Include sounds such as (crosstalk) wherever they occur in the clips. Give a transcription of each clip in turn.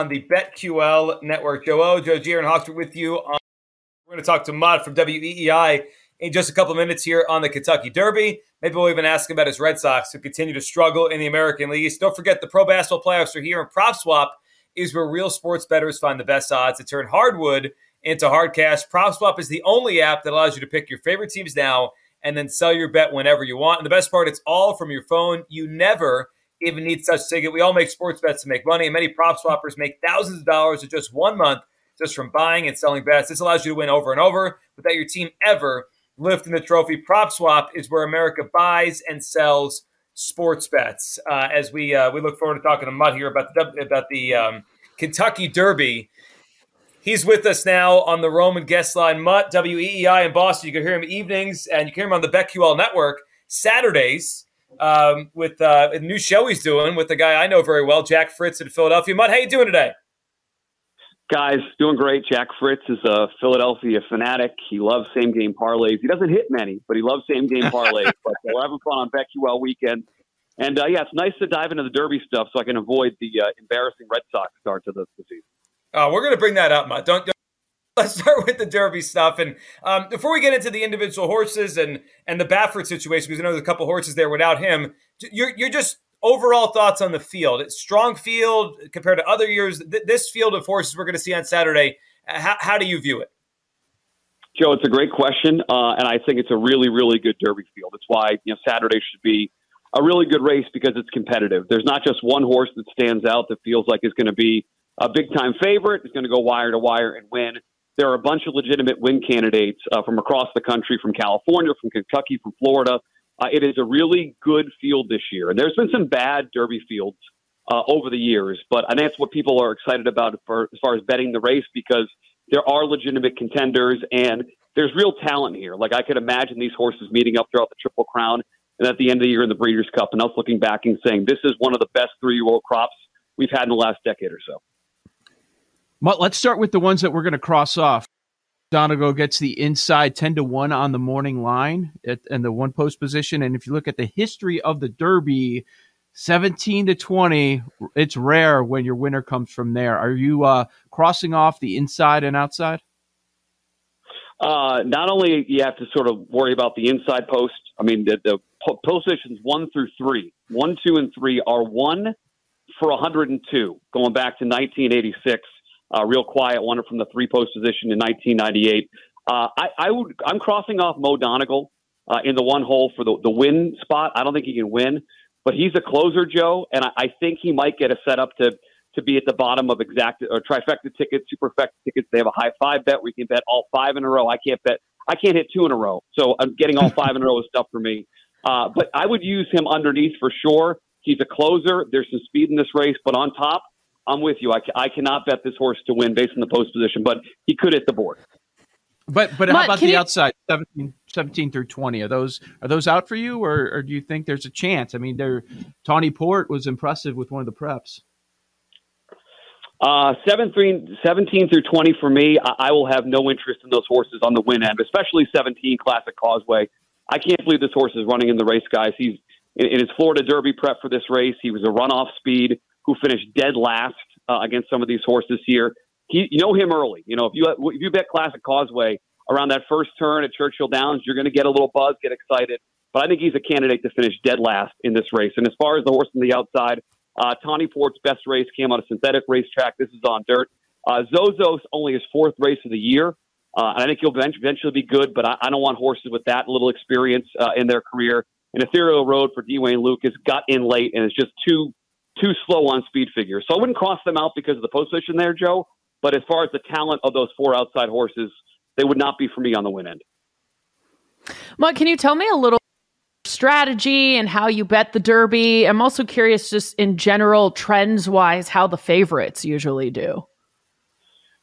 on the BetQL network. Joe O, Joe G, and Hawksworth with you. On, we're going to talk to Mutt from WEEI in just a couple minutes here on the Kentucky Derby. Maybe we'll even ask him about his Red Sox who continue to struggle in the American League. Don't forget the pro basketball playoffs are here, and Prop Swap is where real sports bettors find the best odds to turn hardwood into hard cash. Prop Swap is the only app that allows you to pick your favorite teams now and then sell your bet whenever you want. And the best part, it's all from your phone. You never even need such ticket. We all make sports bets to make money, and many prop swappers make thousands of dollars in just one month just from buying and selling bets. This allows you to win over and over without your team ever lifting the trophy. Prop swap is where America buys and sells sports bets. Uh, as we uh, we look forward to talking to Mutt here about the about the um, Kentucky Derby. He's with us now on the Roman guest line. Mutt, WEEI in Boston. You can hear him evenings, and you can hear him on the BetQL network Saturdays um, with uh, a new show he's doing with the guy I know very well, Jack Fritz in Philadelphia. Mutt, how you doing today? Guys, doing great. Jack Fritz is a Philadelphia fanatic. He loves same game parlays. He doesn't hit many, but he loves same game (laughs) parlays. but we're having fun on BetQL weekend. And uh, yeah, it's nice to dive into the Derby stuff so I can avoid the uh, embarrassing Red Sox start to the, the season. Uh, we're going to bring that up, Mutt. Don't, don't let's start with the Derby stuff. And um, before we get into the individual horses and and the Baffert situation, because I know there's a couple horses there without him, you're you're just overall thoughts on the field. It's strong field compared to other years. Th- this field of horses we're going to see on Saturday. How, how do you view it? Joe, it's a great question, uh, and I think it's a really, really good Derby field. It's why you know Saturday should be a really good race because it's competitive. There's not just one horse that stands out that feels like is going to be a big time favorite. Is going to go wire to wire and win there are a bunch of legitimate win candidates uh, from across the country, from California, from Kentucky, from Florida. Uh, it is a really good field this year. And there's been some bad Derby fields uh, over the years, but I think that's what people are excited about for, as far as betting the race because there are legitimate contenders and there's real talent here. Like I could imagine these horses meeting up throughout the Triple Crown and at the end of the year in the Breeders' Cup and us looking back and saying this is one of the best three-year-old crops we've had in the last decade or so. Let's start with the ones that we're going to cross off. Donegal gets the inside 10 to 1 on the morning line at, and the one post position. And if you look at the history of the Derby, 17 to 20, it's rare when your winner comes from there. Are you uh, crossing off the inside and outside? Uh, not only you have to sort of worry about the inside post. I mean, the, the positions one through three, one, two, and three are one for 102, going back to 1986 uh, real quiet one from the three post position in 1998. Uh, I, I, would I'm crossing off Mo Donegal uh, in the one hole for the, the win spot. I don't think he can win, but he's a closer, Joe, and I, I think he might get a setup to to be at the bottom of exact or trifecta tickets, superfecta tickets. They have a high five bet where you can bet all five in a row. I can't bet. I can't hit two in a row, so I'm getting all five in a row is tough for me. Uh, but I would use him underneath for sure. He's a closer. There's some speed in this race, but on top, I'm with you. I, I cannot bet this horse to win based on the post position, but he could hit the board. But but how about the you... outside 17, 17, through twenty? Are those are those out for you, or, or do you think there's a chance? I mean, there Tawny Port was impressive with one of the preps. Uh, 17, 17 through 20 for me, I, I, will have no interest in those horses on the win end, especially 17 Classic Causeway. I can't believe this horse is running in the race, guys. He's in, in his Florida Derby prep for this race. He was a runoff speed who finished dead last uh, against some of these horses here. He, you know him early. You know if you if you bet Classic Causeway around that first turn at Churchill Downs, you're going to get a little buzz, get excited. But I think he's a candidate to finish dead last in this race. And as far as the horse on the outside, uh, Tawny Port's best race came on a synthetic racetrack. This is on dirt. Uh, Zozos only his fourth race of the year. Uh, and I think he'll eventually be good, but I, I don't want horses with that little experience uh, in their career. And Ethereal Road for D. Wayne Lukas got in late and is just too too slow on speed figures. So I wouldn't cross them out because of the post position there, Joe. But as far as the talent of those four outside horses, they would not be for me on the win end. Mike, can you tell me a little strategy and how you bet the Derby? I'm also curious, just in general, trends wise, how the favorites usually do.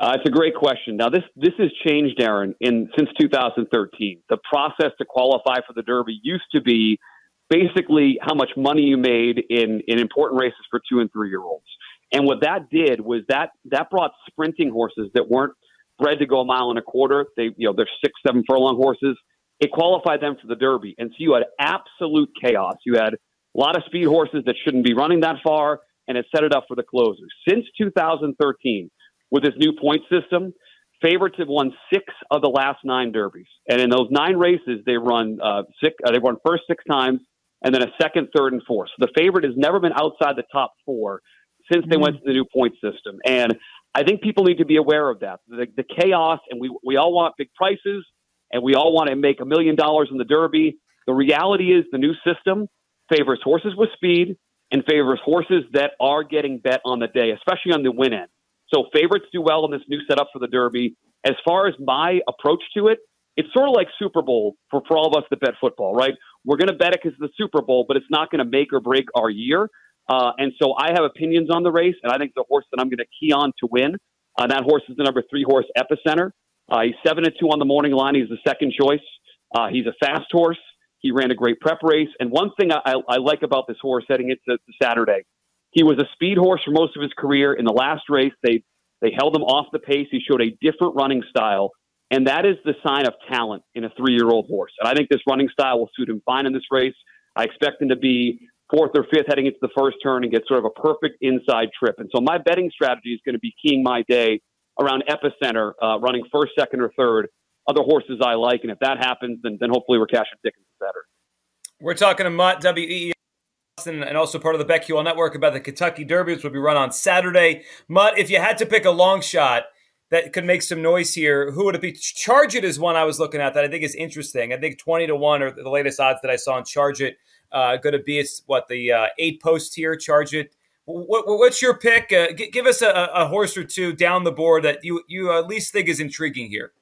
Uh, it's a great question. Now, this this has changed, Aaron, in since 2013. The process to qualify for the Derby used to be basically how much money you made in in important races for two and three year olds. And what that did was that that brought sprinting horses that weren't bred to go a mile and a quarter. They you know they're six seven furlong horses. It qualified them for the Derby, and so you had absolute chaos. You had a lot of speed horses that shouldn't be running that far, and it set it up for the closers. Since 2013 with this new point system. Favorites have won six of the last nine derbies, and in those nine races, they run uh, six. Uh, they run first six times, and then a second, third, and fourth. So the favorite has never been outside the top four since they mm-hmm. went to the new point system, and I think people need to be aware of that. The, the chaos, and we we all want big prices, and we all want to make a million dollars in the Derby. The reality is, the new system favors horses with speed and favors horses that are getting bet on the day, especially on the win end. So favorites do well in this new setup for the Derby. As far as my approach to it, it's sort of like Super Bowl for, for all of us that bet football, right? We're going to bet it because it's the Super Bowl, but it's not going to make or break our year. Uh, and so I have opinions on the race, and I think the horse that I'm going to key on to win, uh, that horse is the number three horse, Epicenter. Uh, he's seven to two on the morning line. He's the second choice. Uh, he's a fast horse. He ran a great prep race. And one thing I, I, like about this horse heading into Saturday he was a speed horse for most of his career. In the last race, they they held him off the pace. He showed a different running style, and that is the sign of talent in a three year old horse. And I think this running style will suit him fine in this race. I expect him to be fourth or fifth heading into the first turn and get sort of a perfect inside trip. And so my betting strategy is going to be keying my day around epicenter, uh, running first, second, or third. Other horses I like, and if that happens, then then hopefully we're cashing tickets better. We're talking to Mutt WEE and also part of the BetQL network about the Kentucky Derby, which will be run on Saturday. Mutt, if you had to pick a long shot that could make some noise here, who would it be? Charge It is one I was looking at that I think is interesting. I think 20 to 1 are the latest odds that I saw on Charge It. Uh, going to be what the uh, eight post here, Charge It. What, what's your pick? Uh, g- give us a, a, horse or two down the board that you, you at least think is intriguing here.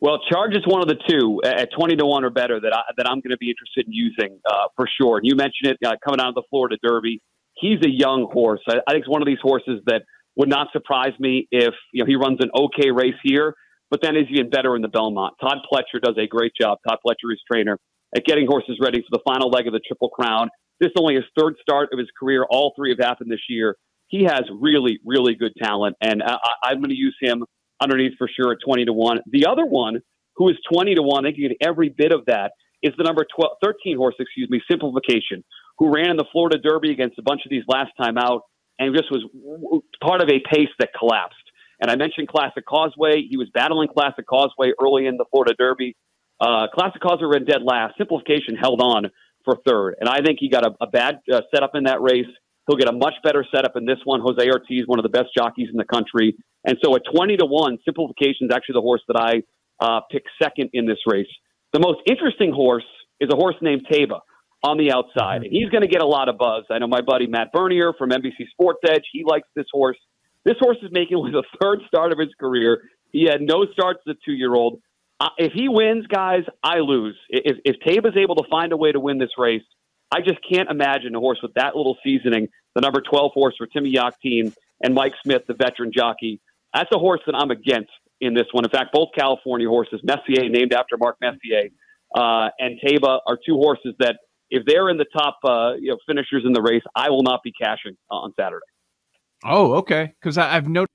Well, Charge is one of the two at twenty to one or better that I, that I'm going to be interested in using uh, for sure. And you mentioned it uh, coming out of the Florida Derby. He's a young horse. I, I think it's one of these horses that would not surprise me if you know he runs an okay race here, but then is even better in the Belmont. Todd Pletcher does a great job. Todd Pletcher is trainer at getting horses ready for the final leg of the Triple Crown. This is only his third start of his career. All three have happened this year. He has really, really good talent, and I, I'm going to use him underneath for sure at 20 to 1. The other one, who is 20 to 1, they can get every bit of that, is the number 12, 13 horse, excuse me, Simplification, who ran in the Florida Derby against a bunch of these last time out and just was part of a pace that collapsed. And I mentioned Classic Causeway. He was battling Classic Causeway early in the Florida Derby. Uh, Classic Causeway ran dead last. Simplification held on for third. And I think he got a, a bad uh, setup in that race. He'll get a much better setup in this one. Jose Ortiz, one of the best jockeys in the country. And so at 20 to 1, Simplification is actually the horse that I uh, pick second in this race. The most interesting horse is a horse named Taiba on the outside. And he's going to get a lot of buzz. I know my buddy Matt Bernier from NBC Sports Edge, he likes this horse. This horse is making only (laughs) the third start of his career. He had no starts as a two year old. Uh, if he wins, guys, I lose. If, if Taiba's able to find a way to win this race, I just can't imagine a horse with that little seasoning, the number 12 horse for Timmy Yakteen and Mike Smith, the veteran jockey. That's a horse that I'm against in this one. In fact, both California horses, Messier, named after Mark Messier, uh, and Taiba, are two horses that, if they're in the top uh, you know, finishers in the race, I will not be cashing on Saturday. Oh, okay. Because I've noticed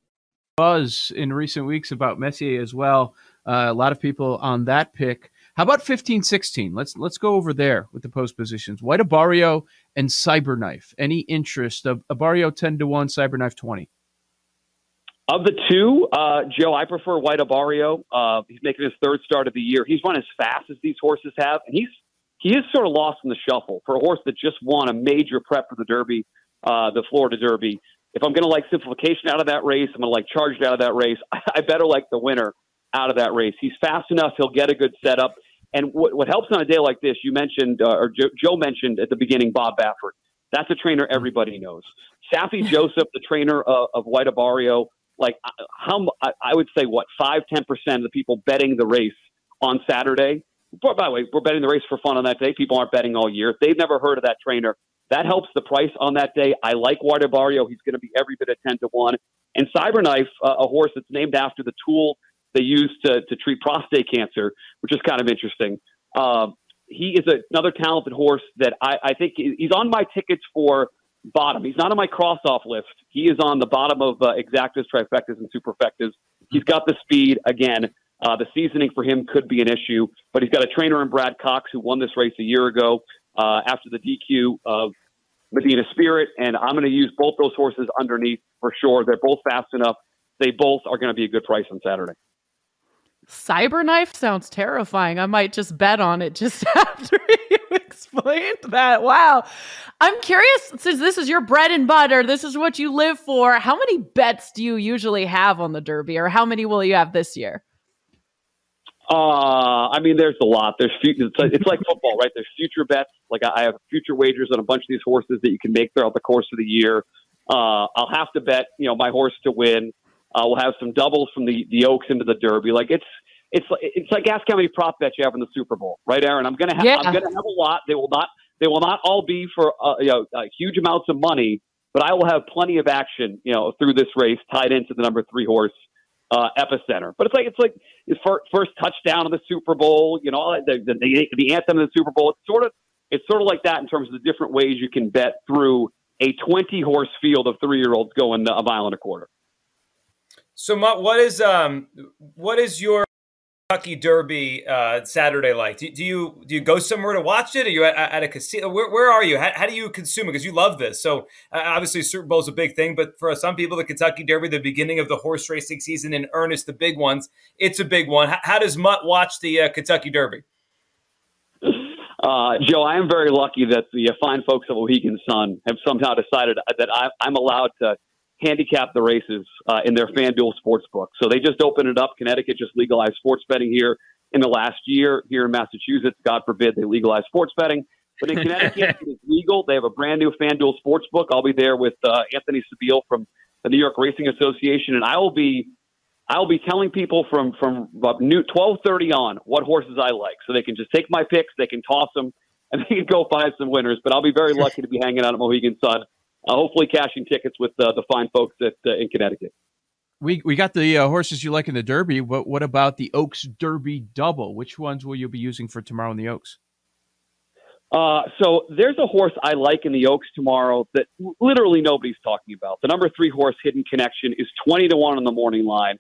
buzz in recent weeks about Messier as well. Uh, a lot of people on that pick. How about 15 16? Let's let's go over there with the post positions. White Abarrio and Cyberknife. Any interest of Abarrio 10 to 1, Cyberknife 20? Of the two, uh, Joe, I prefer White Abarrio. Uh, he's making his third start of the year. He's run as fast as these horses have, and he's he is sort of lost in the shuffle for a horse that just won a major prep for the Derby, uh, the Florida Derby. if I'm going to like simplification out of that race, I'm going to like charged out of that race. (laughs) I better like the winner out of that race. He's fast enough. He'll get a good setup. And what, what helps on a day like this, you mentioned, uh, or Joe, Joe mentioned at the beginning, Bob Baffert. That's a trainer everybody knows. Saffie (laughs) Joseph, the trainer of, of White Abarrio, like uh, how I would say what five ten percent of the people betting the race on Saturday. By the way, we're betting the race for fun on that day. People aren't betting all year. They've never heard of that trainer. That helps the price on that day. I like White Abarrio. He's going to be every bit of ten to one. And Cyberknife, uh, a horse that's named after the tool they use to to treat prostate cancer, which is kind of interesting. Uh, he is a, another talented horse that I, I think he's on my tickets for bottom. He's not on my cross off list. He is on the bottom of uh, exactas, trifectas, and superfectas. He's got the speed. Again, uh, the seasoning for him could be an issue, but he's got a trainer in Brad Cox who won this race a year ago uh, after the DQ of Medina Spirit, and I'm going to use both those horses underneath for sure. They're both fast enough. They both are going to be a good price on Saturday. Cyberknife sounds terrifying. I might just bet on it just (laughs) after you explained that. Wow. I'm curious, since this is your bread and butter, this is what you live for. How many bets do you usually have on the Derby, or how many will you have this year? Uh, I mean, there's a lot. There's it's like, it's like football, right? There's future bets. Like I have future wagers on a bunch of these horses that you can make throughout the course of the year. Uh, I'll have to bet, you know, my horse to win. Uh, we'll have some doubles from the the Oaks into the Derby. Like it's it's it's like ask how many prop bets you have in the Super Bowl, right, Aaron? I'm gonna ha- yeah. I'm gonna have a lot. They will not they will not all be for uh, you know uh, huge amounts of money, but I will have plenty of action, you know, through this race tied into the number three horse uh, epicenter. But it's like it's like his first touchdown in the Super Bowl, you know, the, the the anthem of the Super Bowl. It's sort of it's sort of like that in terms of the different ways you can bet through a 20 horse field of three year olds going a mile and a quarter. So, what is um, what is your Kentucky Derby uh, Saturday like? Do, do, you do you go somewhere to watch it? Are you at, at a casino? Where, where are you? How, how, do you consume it? Because you love this. So uh, obviously Super Bowl is a big thing, but for some people, the Kentucky Derby, the beginning of the horse racing season in earnest, the big ones, it's a big one. How, how does Mutt watch the uh, Kentucky Derby? Uh, Joe, I am very lucky that the fine folks of Mohegan Sun have somehow decided that I, I'm allowed to handicap the races uh, in their FanDuel sportsbook. So they just opened it up. Connecticut just legalized sports betting here in the last year. Here in Massachusetts, God forbid they legalize sports betting. But in Connecticut, (laughs) it is legal. They have a brand new FanDuel sportsbook. I'll be there with uh, Anthony Stabile from the New York Racing Association, and I will be I will be telling people from from new twelve thirty on what horses I like, so they can just take my picks, they can toss them, and they can go find some winners. But I'll be very lucky to be hanging out at Mohegan Sun hopefully cashing tickets with uh, the fine folks at, uh, in Connecticut. We we got the uh, horses you like in the Derby. What what about the Oaks Derby Double? Which ones will you be using for tomorrow in the Oaks? Uh, so there's a horse I like in the Oaks tomorrow that literally nobody's talking about. The number three horse, Hidden Connection, is twenty to one on the morning line,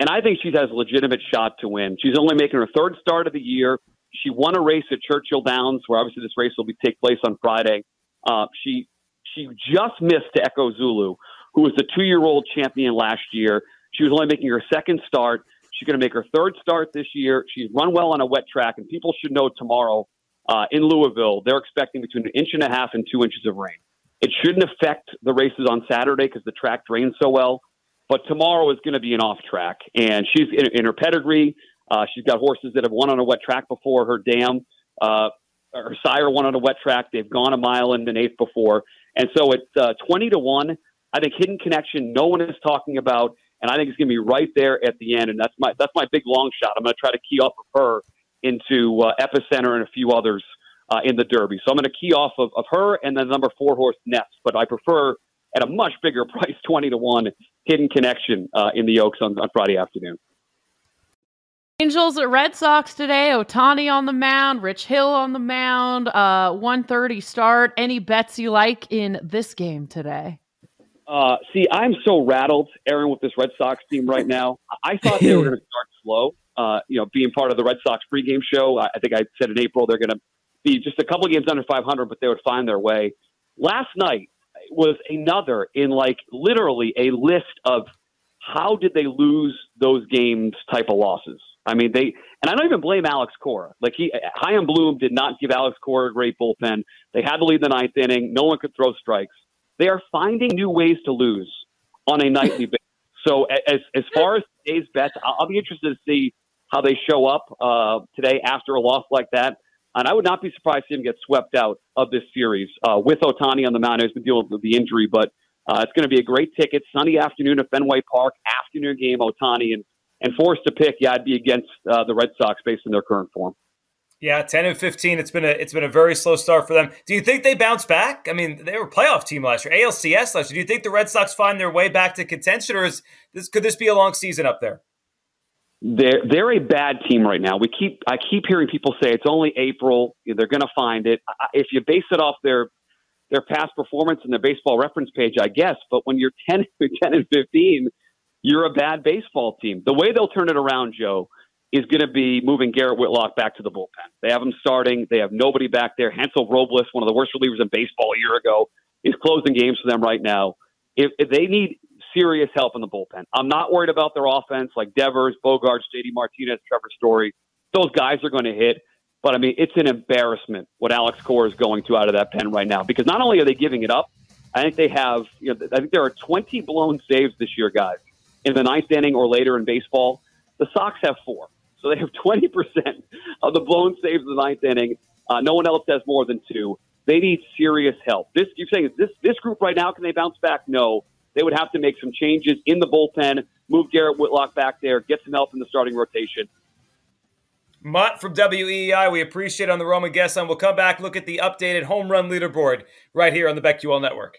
and I think she has a legitimate shot to win. She's only making her third start of the year. She won a race at Churchill Downs, where obviously this race will be take place on Friday. Uh, she she just missed to Echo Zulu, who was the two year old champion last year. She was only making her second start. She's going to make her third start this year. She's run well on a wet track, and people should know tomorrow uh, in Louisville, they're expecting between an inch and a half and two inches of rain. It shouldn't affect the races on Saturday because the track drains so well. But tomorrow is going to be an off track, and she's in, in her pedigree. Uh, she's got horses that have won on a wet track before. Her dam, uh, her sire won on a wet track. They've gone a mile and an eighth before. And so it's uh, 20 to 1. I think Hidden Connection, no one is talking about, and I think it's going to be right there at the end. And that's my that's my big long shot. I'm going to try to key off of her into uh, Epicenter and a few others uh, in the Derby. So I'm going to key off of, of her and then number four horse Nest. But I prefer at a much bigger (laughs) price, 20 to 1, Hidden Connection uh, in the Oaks on, on Friday afternoon. Angels at Red Sox today. Ohtani on the mound, Rich Hill on the mound. Uh, 1:30 start. Any bets you like in this game today? Uh, see, I'm so rattled, Aaron, with this Red Sox team right now. I thought they were going (laughs) to start slow. Uh, you know, being part of the Red Sox pregame show, I, I think I said in April they're going to be just a couple games under 500, but they would find their way. Last night was another in like literally a list of how did they lose those games type of losses. I mean, they and I don't even blame Alex Cora. Like he, Chaim Bloom did not give Alex Cora a great bullpen. They had to lead the ninth inning. No one could throw strikes. They are finding new ways to lose. on a nightly (laughs) basis. So as as far as today's bets, I'll, be interested to see how they show up uh, today after a loss like that. And I would not be surprised to see him get swept out of this series uh, with Ohtani on the mound. He's been dealing with the injury, but uh, it's going to be a great ticket. Sunny afternoon at Fenway Park, afternoon game, Ohtani And, and forced to pick, yeah, I'd be against uh, the Red Sox based on their current form. Yeah, ten and fifteen. It's been a it's been a very slow start for them. Do you think they bounce back? I mean, they were a playoff team last year, ALCS last year. Do you think the Red Sox find their way back to contention, or is this could this be a long season up there? They're they're a bad team right now. We keep I keep hearing people say it's only April. They're going to find it. If you base it off their their past performance and their baseball reference page, I guess. But when you're (laughs) 10, 10 and fifteen, you're a bad baseball team. The way they'll turn it around, Joe, is going to be moving Garrett Whitlock back to the bullpen. They have him starting. They have nobody back there. Hansel Robles, one of the worst relievers in baseball a year ago, is closing games for them right now. If, if they need serious help in the bullpen, I'm not worried about their offense like Devers, Bogaerts, JD Martinez, Trevor Story. Those guys are going to hit. But I mean, it's an embarrassment what Alex Cora is going to out of that pen right now because not only are they giving it up, I think they have, you know, I think there are 20 blown saves this year, guys, in the ninth inning or later in baseball. The Sox have four. So they have (laughs) 20% of the blown saves in the ninth inning. Uh, no one else has more than two. They need serious help. This you're saying this this group right now can they bounce back? No. They would have to make some changes in the bullpen, move Garrett Whitlock back there, get some help in the starting rotation. Mutt from WEEI, we appreciate on the Roman guest and we'll come back look at the updated home run leaderboard right here on the BetQL network.